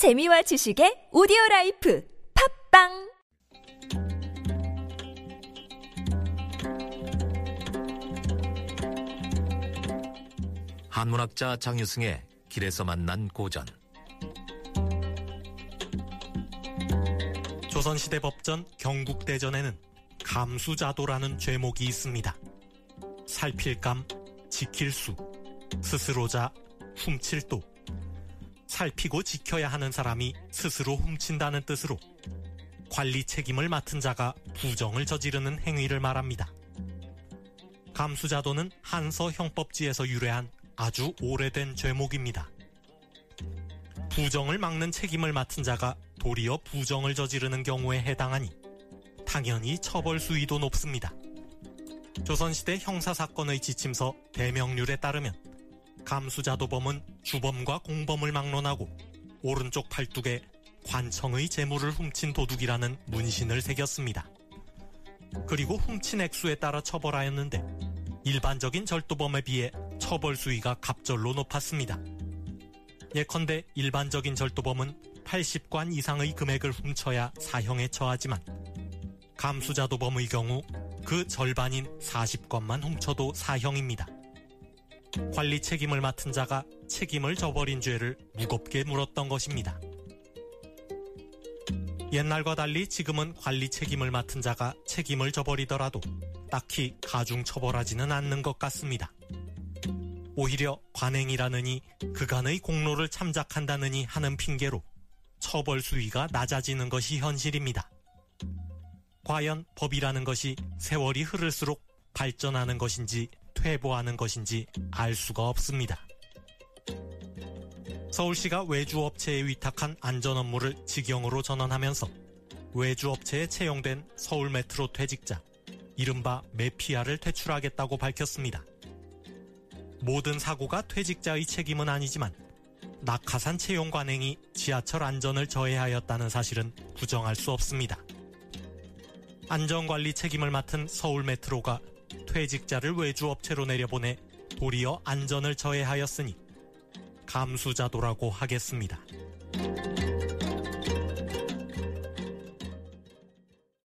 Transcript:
재미와 지식의 오디오 라이프 팟빵 한문학자 장유승의 길에서 만난 고전 조선시대 법전 경국대전에는 감수자도라는 죄목이 있습니다. 살필 감, 지킬 수, 스스로자, 훔칠도. 살피고 지켜야 하는 사람이 스스로 훔친다는 뜻으로 관리 책임을 맡은 자가 부정을 저지르는 행위를 말합니다. 감수자도는 한서 형법지에서 유래한 아주 오래된 죄목입니다. 부정을 막는 책임을 맡은 자가 도리어 부정을 저지르는 경우에 해당하니 당연히 처벌 수위도 높습니다. 조선시대 형사사건의 지침서 대명률에 따르면 감수자도범은 주범과 공범을 막론하고 오른쪽 팔뚝에 관청의 재물을 훔친 도둑이라는 문신을 새겼습니다. 그리고 훔친 액수에 따라 처벌하였는데 일반적인 절도범에 비해 처벌 수위가 갑절로 높았습니다. 예컨대 일반적인 절도범은 80관 이상의 금액을 훔쳐야 사형에 처하지만 감수자도범의 경우 그 절반인 40건만 훔쳐도 사형입니다. 관리 책임을 맡은 자가 책임을 저버린 죄를 무겁게 물었던 것입니다. 옛날과 달리 지금은 관리 책임을 맡은 자가 책임을 저버리더라도 딱히 가중 처벌하지는 않는 것 같습니다. 오히려 관행이라느니 그간의 공로를 참작한다느니 하는 핑계로 처벌 수위가 낮아지는 것이 현실입니다. 과연 법이라는 것이 세월이 흐를수록 발전하는 것인지 퇴보하는 것인지 알 수가 없습니다. 서울시가 외주업체에 위탁한 안전 업무를 직영으로 전환하면서 외주업체에 채용된 서울 메트로 퇴직자, 이른바 메피아를 퇴출하겠다고 밝혔습니다. 모든 사고가 퇴직자의 책임은 아니지만 낙하산 채용 관행이 지하철 안전을 저해하였다는 사실은 부정할 수 없습니다. 안전관리 책임을 맡은 서울 메트로가 퇴직자를 외주업체로 내려보내 도리어 안전을 저해하였으니 감수자도라고 하겠습니다.